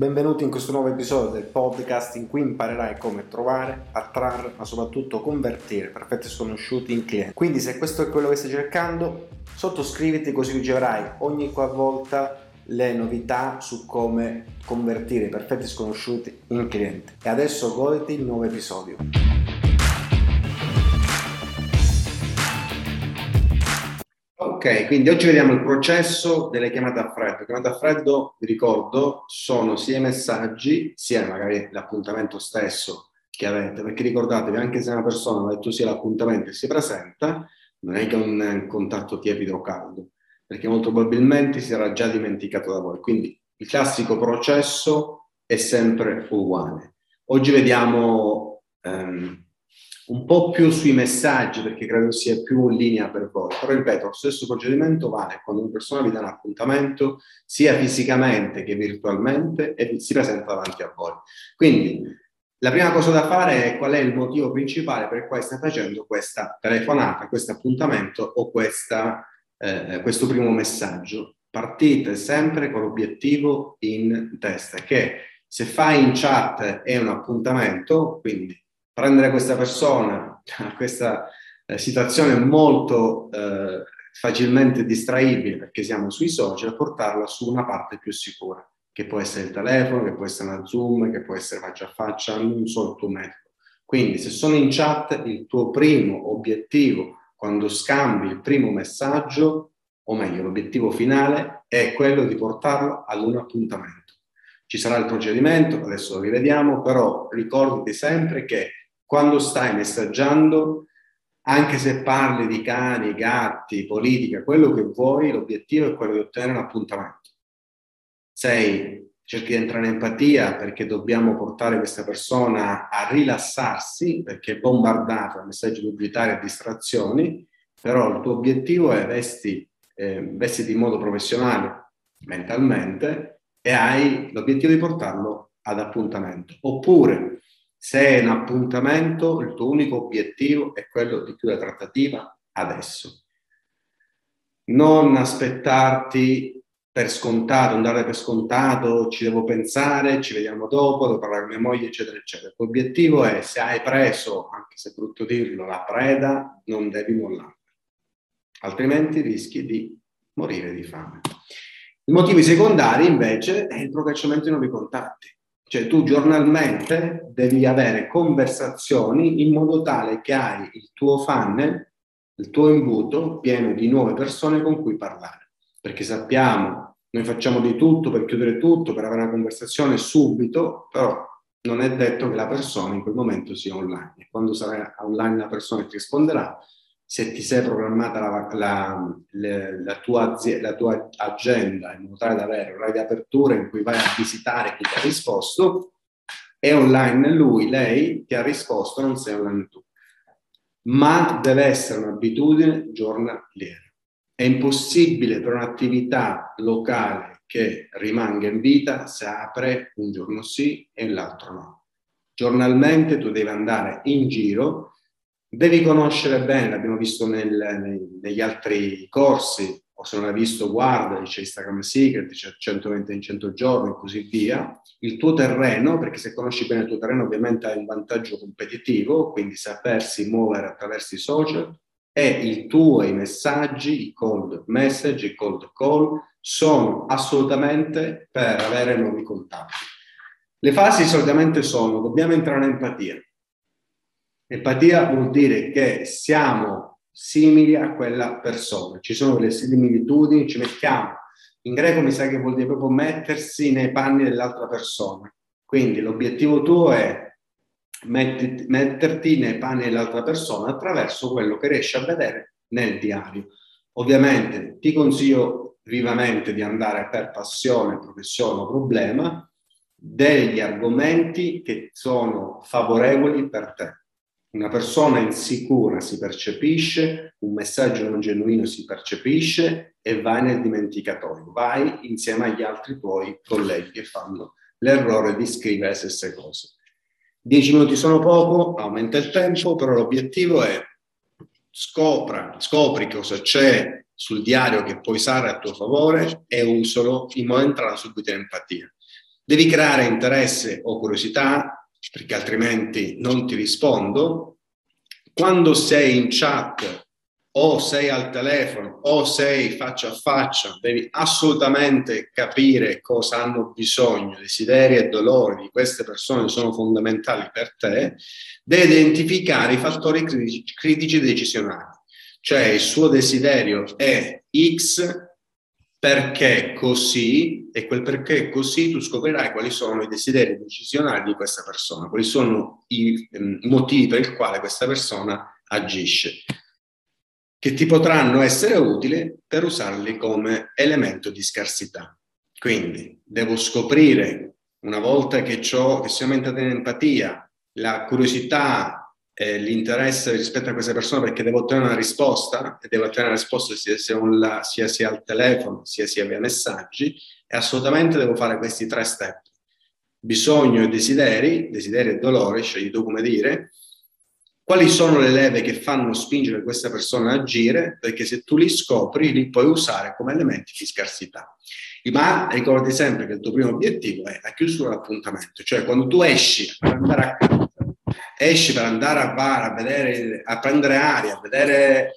Benvenuti in questo nuovo episodio del podcast in cui imparerai come trovare, attrarre, ma soprattutto convertire perfetti sconosciuti in clienti. Quindi se questo è quello che stai cercando, sottoscriviti così riceverai ogni qualvolta le novità su come convertire perfetti sconosciuti in clienti. E adesso goditi il nuovo episodio. Ok, quindi oggi vediamo il processo delle chiamate a freddo. Le chiamate a freddo, vi ricordo, sono sia i messaggi, sia magari l'appuntamento stesso che avete, perché ricordatevi, anche se una persona ha detto sia l'appuntamento e si presenta, non è che un contatto tiepido o caldo, perché molto probabilmente si sarà già dimenticato da voi. Quindi il classico processo è sempre uguale. Oggi vediamo ehm, un po' più sui messaggi perché credo sia più in linea per voi. Però ripeto, lo stesso procedimento vale quando una persona vi dà un appuntamento sia fisicamente che virtualmente e si presenta davanti a voi. Quindi la prima cosa da fare è qual è il motivo principale per quale stai facendo questa telefonata, questo appuntamento o questa, eh, questo primo messaggio. Partite sempre con l'obiettivo in testa, che se fai in chat è un appuntamento, quindi prendere questa persona, questa eh, situazione molto eh, facilmente distraibile perché siamo sui social, portarla su una parte più sicura, che può essere il telefono, che può essere una Zoom, che può essere faccia a faccia, non so il tuo metodo. Quindi se sono in chat, il tuo primo obiettivo quando scambi il primo messaggio, o meglio l'obiettivo finale, è quello di portarlo ad un appuntamento. Ci sarà il procedimento, adesso lo rivediamo, però ricordati sempre che quando stai messaggiando, anche se parli di cani, gatti, politica, quello che vuoi, l'obiettivo è quello di ottenere un appuntamento. Sei, cerchi di entrare in empatia perché dobbiamo portare questa persona a rilassarsi perché è bombardata da messaggi pubblicitari e distrazioni, però il tuo obiettivo è vesti, eh, vestiti in modo professionale, mentalmente, e hai l'obiettivo di portarlo ad appuntamento. Oppure se è un appuntamento, il tuo unico obiettivo è quello di chiudere la trattativa adesso. Non aspettarti per scontato, andare per scontato, ci devo pensare, ci vediamo dopo, devo parlare con mia moglie, eccetera, eccetera. L'obiettivo è, se hai preso, anche se è brutto dirlo, la preda, non devi mollare. Altrimenti rischi di morire di fame. I motivi secondari, invece, è il procacciamento di nuovi contatti. Cioè tu giornalmente devi avere conversazioni in modo tale che hai il tuo funnel, il tuo imbuto pieno di nuove persone con cui parlare. Perché sappiamo, noi facciamo di tutto per chiudere tutto, per avere una conversazione subito, però non è detto che la persona in quel momento sia online. Quando sarà online la persona ti risponderà, se ti sei programmata la, la, la, la, tua, la tua agenda in modo tale da avere orari di apertura in cui vai a visitare chi ti ha risposto, è online lui, lei ti ha risposto, non sei online tu. Ma deve essere un'abitudine giornaliera. È impossibile per un'attività locale che rimanga in vita se apre un giorno sì e l'altro no. Giornalmente tu devi andare in giro Devi conoscere bene, l'abbiamo visto nel, nei, negli altri corsi, o se non l'hai visto guarda, c'è Instagram Secret, c'è 120 in 100 giorni e così via, il tuo terreno, perché se conosci bene il tuo terreno ovviamente hai un vantaggio competitivo, quindi sapersi muovere attraverso i social, e i tuoi messaggi, i cold message, i cold call, sono assolutamente per avere nuovi contatti. Le fasi solitamente sono, dobbiamo entrare in empatia, Empatia vuol dire che siamo simili a quella persona, ci sono delle similitudini, ci mettiamo. In greco mi sa che vuol dire proprio mettersi nei panni dell'altra persona. Quindi l'obiettivo tuo è metterti nei panni dell'altra persona attraverso quello che riesci a vedere nel diario. Ovviamente ti consiglio vivamente di andare per passione, professione o problema degli argomenti che sono favorevoli per te una persona insicura si percepisce, un messaggio non genuino si percepisce e vai nel dimenticatoio, vai insieme agli altri tuoi colleghi che fanno l'errore di scrivere le stesse cose. Dieci minuti sono poco, aumenta il tempo, però l'obiettivo è scopra, scopri cosa c'è sul diario che puoi usare a tuo favore e usalo in modo da entrare subito in empatia. Devi creare interesse o curiosità, perché altrimenti non ti rispondo. Quando sei in chat o sei al telefono o sei faccia a faccia, devi assolutamente capire cosa hanno bisogno, desideri e dolori di queste persone sono fondamentali per te, devi identificare i fattori critici, decisionali, cioè il suo desiderio è X perché così, e quel perché così tu scoprirai quali sono i desideri decisionali di questa persona, quali sono i, um, i motivi per i quali questa persona agisce che ti potranno essere utili per usarli come elemento di scarsità. Quindi devo scoprire, una volta che, che siamo entrati in la curiosità e l'interesse rispetto a questa persona perché devo ottenere una risposta e devo ottenere una risposta sia sia, la, sia, sia al telefono sia sia via messaggi e assolutamente devo fare questi tre step. Bisogno e desideri, desideri e dolore, scegli tu come dire, quali sono le leve che fanno spingere questa persona a agire, perché se tu li scopri li puoi usare come elementi di scarsità. Ma ricordi sempre che il tuo primo obiettivo è la chiusura dell'appuntamento, cioè quando tu esci per andare a casa, esci per andare a bar, a, vedere, a prendere aria, a vedere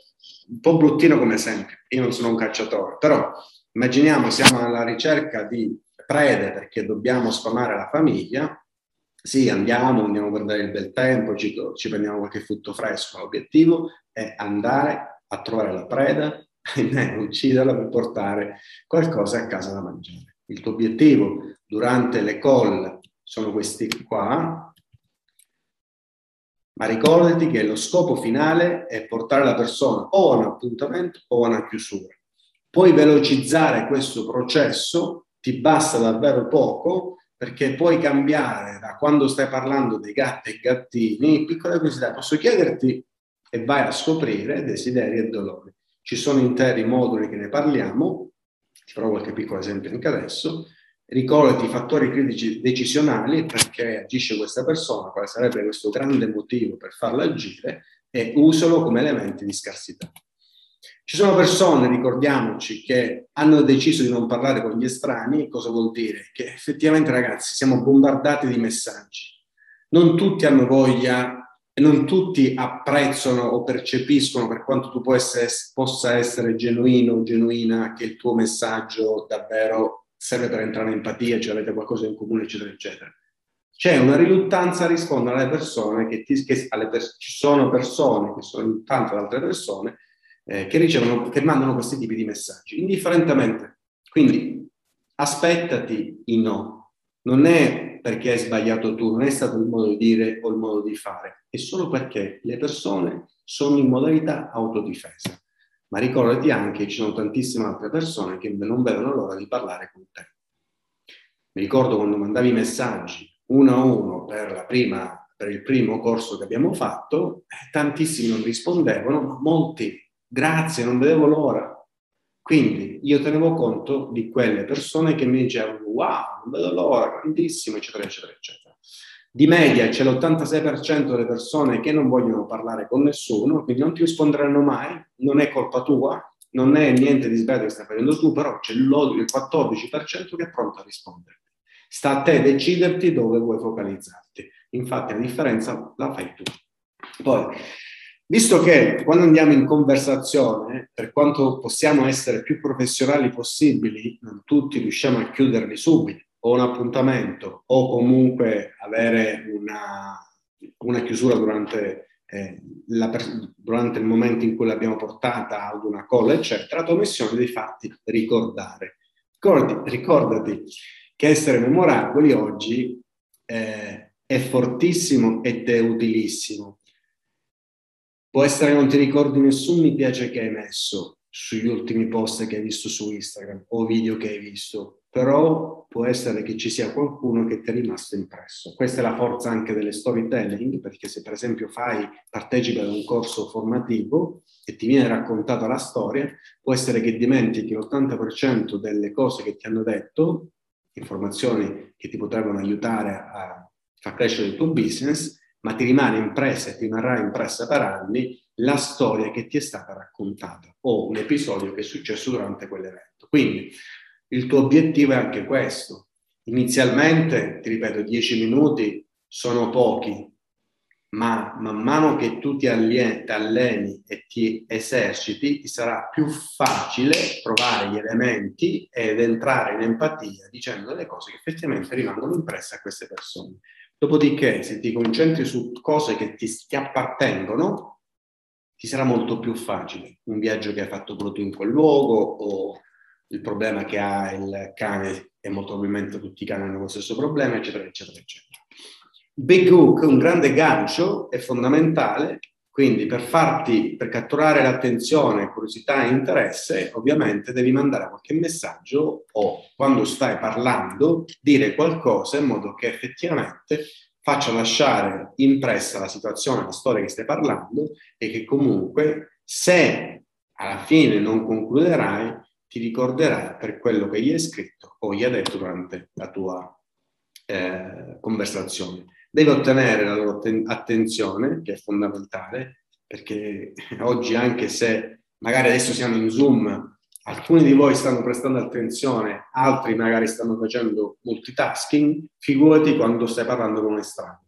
un po' bruttino come sempre, io non sono un cacciatore, però immaginiamo siamo alla ricerca di prede perché dobbiamo sfamare la famiglia, sì, andiamo, andiamo a guardare il bel tempo, ci, ci prendiamo qualche frutto fresco. L'obiettivo è andare a trovare la preda e ucciderla per portare qualcosa a casa da mangiare. Il tuo obiettivo durante le call sono questi qua, ma ricordati che lo scopo finale è portare la persona o a un appuntamento o a una chiusura. Puoi velocizzare questo processo, ti basta davvero poco perché puoi cambiare da quando stai parlando dei gatti e gattini, piccole curiosità, posso chiederti e vai a scoprire desideri e dolori. Ci sono interi moduli che ne parliamo, ti farò qualche piccolo esempio anche adesso, ricordati i fattori critici decisionali perché agisce questa persona, quale sarebbe questo grande motivo per farla agire e usalo come elementi di scarsità. Ci sono persone, ricordiamoci, che hanno deciso di non parlare con gli estranei. Cosa vuol dire? Che effettivamente, ragazzi, siamo bombardati di messaggi. Non tutti hanno voglia e non tutti apprezzano o percepiscono per quanto tu essere, possa essere genuino o genuina che il tuo messaggio davvero serve per entrare in empatia, cioè avete qualcosa in comune, eccetera, eccetera. C'è una riluttanza a rispondere alle persone che, ti, che alle ci sono persone che sono tante altre persone eh, che ricevono, che mandano questi tipi di messaggi, indifferentemente. Quindi aspettati i no. Non è perché hai sbagliato tu, non è stato il modo di dire o il modo di fare, è solo perché le persone sono in modalità autodifesa. Ma ricordati anche che ci sono tantissime altre persone che non vedono l'ora di parlare con te. Mi ricordo quando mandavi messaggi uno a uno per, prima, per il primo corso che abbiamo fatto, eh, tantissimi non rispondevano, ma molti grazie, non vedevo l'ora. Quindi io tenevo conto di quelle persone che mi dicevano wow, non vedo l'ora, grandissimo, eccetera, eccetera, eccetera. Di media c'è l'86% delle persone che non vogliono parlare con nessuno, quindi non ti risponderanno mai, non è colpa tua, non è niente di sbagliato che stai facendo tu, però c'è il 14% che è pronto a rispondere. Sta a te deciderti dove vuoi focalizzarti. Infatti la differenza la fai tu. Poi, Visto che quando andiamo in conversazione, per quanto possiamo essere più professionali possibili, non tutti riusciamo a chiuderli subito, o un appuntamento, o comunque avere una, una chiusura durante, eh, la, durante, il momento in cui l'abbiamo portata ad una call, eccetera, la tua missione di fatti ricordare. Ricordi, ricordati che essere memorabili oggi eh, è fortissimo ed è utilissimo Può essere che non ti ricordi nessun mi piace che hai messo sugli ultimi post che hai visto su Instagram o video che hai visto, però può essere che ci sia qualcuno che ti è rimasto impresso. Questa è la forza anche delle storytelling, perché se per esempio fai, partecipi ad un corso formativo e ti viene raccontata la storia, può essere che dimentichi l'80% delle cose che ti hanno detto, informazioni che ti potrebbero aiutare a far crescere il tuo business, ma ti rimane impressa e ti rimarrà impressa per anni la storia che ti è stata raccontata o un episodio che è successo durante quell'evento. Quindi il tuo obiettivo è anche questo, inizialmente, ti ripeto, 10 minuti sono pochi, ma man mano che tu ti alleni e ti eserciti, ti sarà più facile provare gli elementi ed entrare in empatia dicendo le cose che effettivamente rimangono impresse a queste persone. Dopodiché, se ti concentri su cose che ti, ti appartengono, ti sarà molto più facile. Un viaggio che hai fatto proprio in quel luogo o il problema che ha il cane e molto probabilmente tutti i cani hanno lo stesso problema, eccetera, eccetera, eccetera. Big hook, un grande gancio, è fondamentale, quindi per farti, per catturare l'attenzione, curiosità e interesse, ovviamente devi mandare qualche messaggio o quando stai parlando dire qualcosa in modo che effettivamente faccia lasciare impressa la situazione, la storia che stai parlando e che comunque se alla fine non concluderai, ti ricorderai per quello che gli hai scritto o gli hai detto durante la tua eh, conversazione deve ottenere la loro attenzione, che è fondamentale, perché oggi anche se magari adesso siamo in Zoom, alcuni di voi stanno prestando attenzione, altri magari stanno facendo multitasking, figurati quando stai parlando con un estraneo.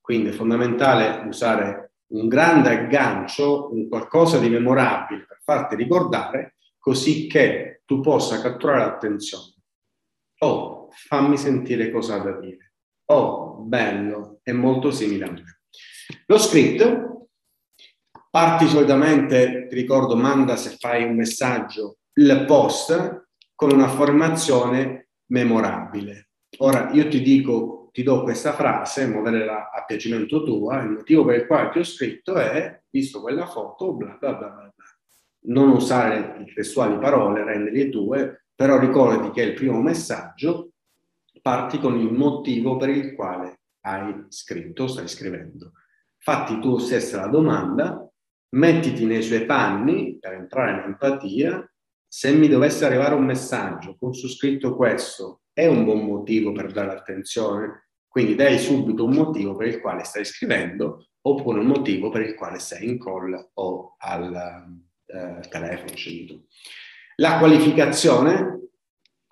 Quindi è fondamentale usare un grande aggancio, un qualcosa di memorabile per farti ricordare, così che tu possa catturare l'attenzione. Oh, fammi sentire cosa ha da dire Oh, bello, è molto simile a me. Lo script, parti solitamente, ti ricordo, manda se fai un messaggio il post con una formazione memorabile. Ora io ti dico, ti do questa frase, modo a piacimento tuo, il motivo per il quale ti ho scritto è, visto quella foto, bla bla bla. Non usare testuali parole, renderle tue, però ricordati che il primo messaggio parti con il motivo per il quale hai scritto, stai scrivendo. Fatti tu stessa la domanda, mettiti nei suoi panni per entrare in empatia. Se mi dovesse arrivare un messaggio con su scritto questo, è un buon motivo per dare attenzione? Quindi dai subito un motivo per il quale stai scrivendo oppure un motivo per il quale sei in call o al eh, telefono, scegli La qualificazione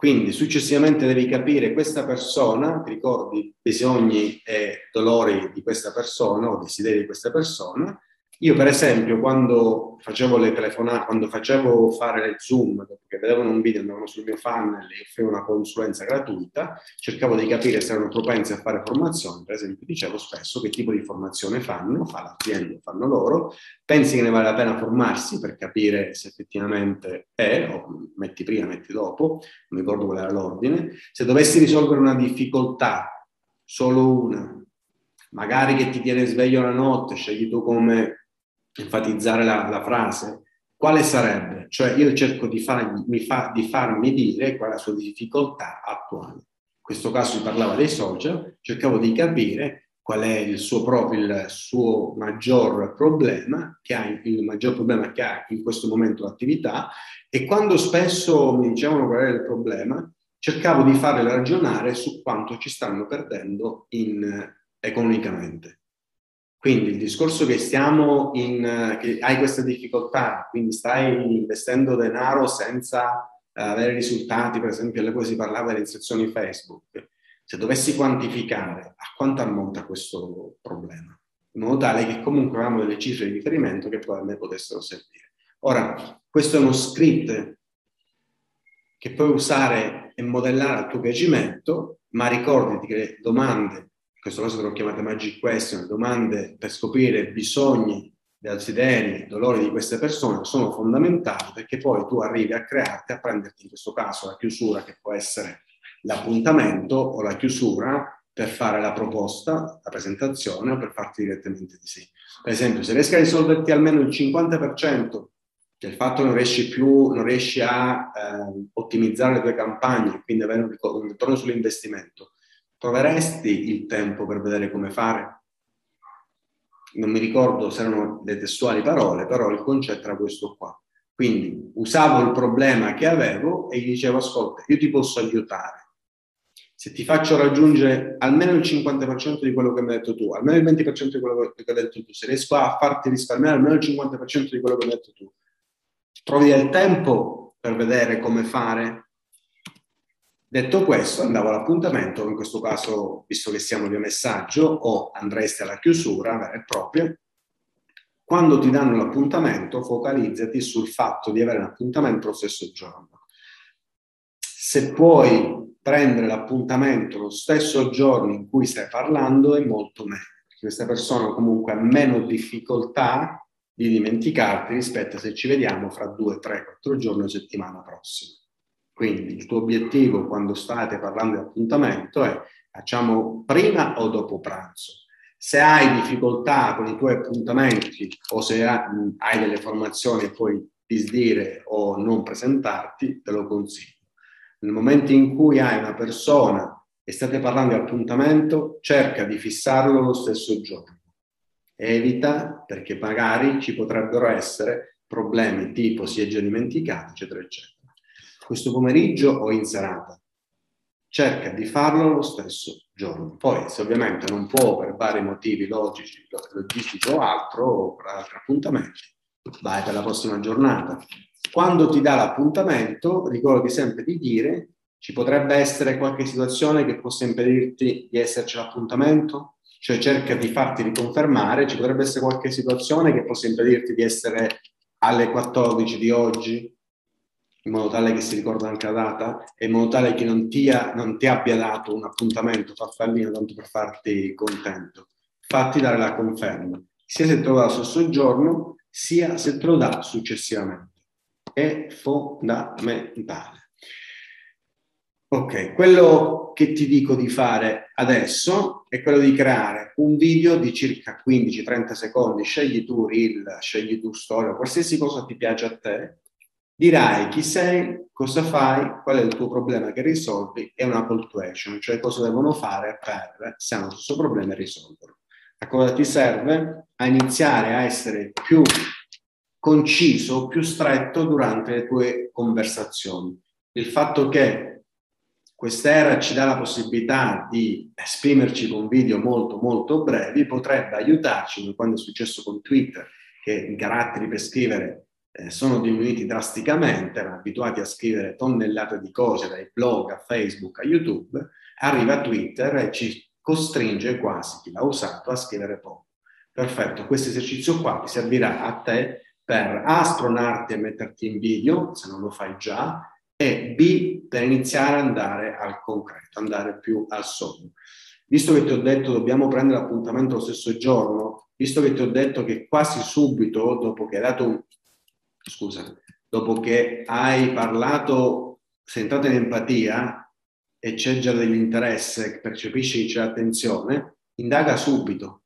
quindi successivamente devi capire questa persona, ti ricordi bisogni e dolori di questa persona o desideri di questa persona, io per esempio quando facevo le telefonate, quando facevo fare le Zoom, perché vedevano un video, andavano sul mio funnel e offrivo una consulenza gratuita, cercavo di capire se erano propensi a fare formazione, per esempio dicevo spesso che tipo di formazione fanno, fa l'azienda, fanno loro, pensi che ne vale la pena formarsi per capire se effettivamente è, o metti prima, metti dopo, non ricordo qual era l'ordine, se dovessi risolvere una difficoltà, solo una, magari che ti tiene sveglio la notte, scegli tu come enfatizzare la, la frase, quale sarebbe? Cioè io cerco di, fargli, fa, di farmi dire qual è la sua difficoltà attuale. In questo caso si parlava dei social, cercavo di capire qual è il suo, proprio, il suo maggior problema, che ha, il maggior problema che ha in questo momento l'attività e quando spesso mi dicevano qual è il problema, cercavo di farle ragionare su quanto ci stanno perdendo in, economicamente. Quindi il discorso che stiamo in, che hai questa difficoltà, quindi stai investendo denaro senza uh, avere risultati, per esempio alle quali si parlava delle inserzioni Facebook, se dovessi quantificare a quanto ammonta questo problema, in modo tale che comunque abbiamo delle cifre di riferimento che poi a me potessero servire. Ora, questo è uno script che puoi usare e modellare a tuo piacimento, ma ricordati che le domande questo caso sono chiamate magic question, domande per scoprire bisogni, desideri, dolori di queste persone sono fondamentali perché poi tu arrivi a crearti, a prenderti in questo caso la chiusura che può essere l'appuntamento o la chiusura per fare la proposta, la presentazione o per farti direttamente di sì. Per esempio, se riesci a risolverti almeno il 50% del fatto che non riesci più, non riesci a eh, ottimizzare le tue campagne, quindi avere un ritorno sull'investimento, troveresti il tempo per vedere come fare? Non mi ricordo se erano le testuali parole, però il concetto era questo qua. Quindi usavo il problema che avevo e gli dicevo, ascolta, io ti posso aiutare. Se ti faccio raggiungere almeno il 50% di quello che mi hai detto tu, almeno il 20% di quello che hai detto tu, se riesco a farti risparmiare almeno il 50% di quello che mi hai detto tu, trovi del tempo per vedere come fare Detto questo, andavo all'appuntamento, in questo caso, visto che siamo via messaggio, o andresti alla chiusura vera e propria. Quando ti danno l'appuntamento, focalizzati sul fatto di avere un appuntamento lo stesso giorno. Se puoi prendere l'appuntamento lo stesso giorno in cui stai parlando, è molto meglio, questa persona comunque ha meno difficoltà di dimenticarti rispetto a se ci vediamo fra due, tre, quattro giorni o settimana prossima. Quindi il tuo obiettivo quando state parlando di appuntamento è facciamo prima o dopo pranzo. Se hai difficoltà con i tuoi appuntamenti o se hai delle formazioni e puoi disdire o non presentarti, te lo consiglio. Nel momento in cui hai una persona e state parlando di appuntamento, cerca di fissarlo lo stesso giorno. Evita perché magari ci potrebbero essere problemi tipo si è già dimenticato, eccetera, eccetera questo pomeriggio o in serata. Cerca di farlo lo stesso giorno. Poi, se ovviamente non può per vari motivi logici, logistici o altro, o per altri appuntamenti, vai per la prossima giornata. Quando ti dà l'appuntamento, ricordati sempre di dire ci potrebbe essere qualche situazione che possa impedirti di esserci l'appuntamento? Cioè cerca di farti riconfermare, ci potrebbe essere qualche situazione che possa impedirti di essere alle 14 di oggi, in modo tale che si ricorda anche la data e in modo tale che non ti, non ti abbia dato un appuntamento farfallino tanto per farti contento. Fatti dare la conferma, sia se te lo dà lo stesso sia se te lo dà successivamente. È fondamentale. Ok, quello che ti dico di fare adesso è quello di creare un video di circa 15-30 secondi, scegli tu reel, scegli tu storia, qualsiasi cosa ti piace a te, Dirai chi sei, cosa fai, qual è il tuo problema che risolvi e una call to action, cioè cosa devono fare per, se hanno stesso problema, risolverlo. A cosa ti serve? A iniziare a essere più conciso, più stretto durante le tue conversazioni. Il fatto che quest'era ci dà la possibilità di esprimerci con video molto molto brevi potrebbe aiutarci, come quando è successo con Twitter, che i caratteri per scrivere eh, sono diminuiti drasticamente, erano abituati a scrivere tonnellate di cose dai blog a Facebook a YouTube, arriva Twitter e ci costringe quasi chi l'ha usato a scrivere poco. Perfetto, questo esercizio qua ti servirà a te per A, spronarti e metterti in video, se non lo fai già, e B, per iniziare ad andare al concreto, andare più al sogno. Visto che ti ho detto dobbiamo prendere l'appuntamento lo stesso giorno, visto che ti ho detto che quasi subito, dopo che hai dato scusa, dopo che hai parlato, sei entrato in empatia e c'è già dell'interesse, percepisci che c'è attenzione, indaga subito.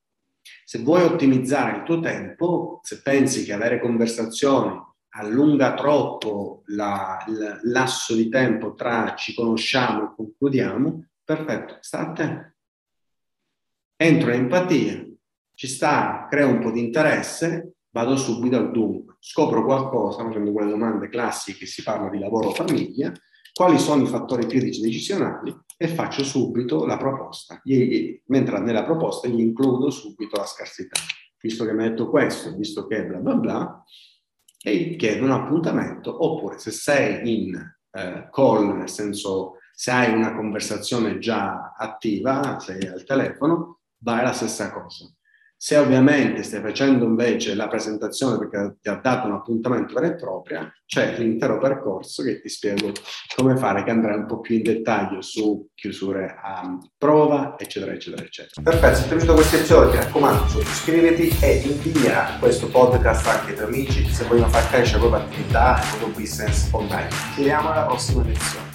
Se vuoi ottimizzare il tuo tempo, se pensi che avere conversazioni allunga troppo la, il lasso di tempo tra ci conosciamo e concludiamo, perfetto, sta te. Entro in empatia, ci sta, crea un po' di interesse, vado subito al dunque, scopro qualcosa facendo quelle domande classiche, si parla di lavoro famiglia, quali sono i fattori critici decisionali e faccio subito la proposta, mentre nella proposta gli includo subito la scarsità. Visto che mi ha detto questo, visto che bla bla bla, e chiedo un appuntamento, oppure se sei in eh, call, nel senso se hai una conversazione già attiva, sei al telefono, vai la stessa cosa. Se ovviamente stai facendo invece la presentazione perché ti ha dato un appuntamento vero e proprio, c'è l'intero percorso che ti spiego come fare, che andrà un po' più in dettaglio su chiusure a prova, eccetera, eccetera, eccetera. Perfetto, se ti è piaciuto questo episodio ti raccomando, iscriviti e invia questo podcast anche ai tuoi amici se vogliono far crescere la propria attività e il tuo business online. Ci vediamo alla prossima lezione.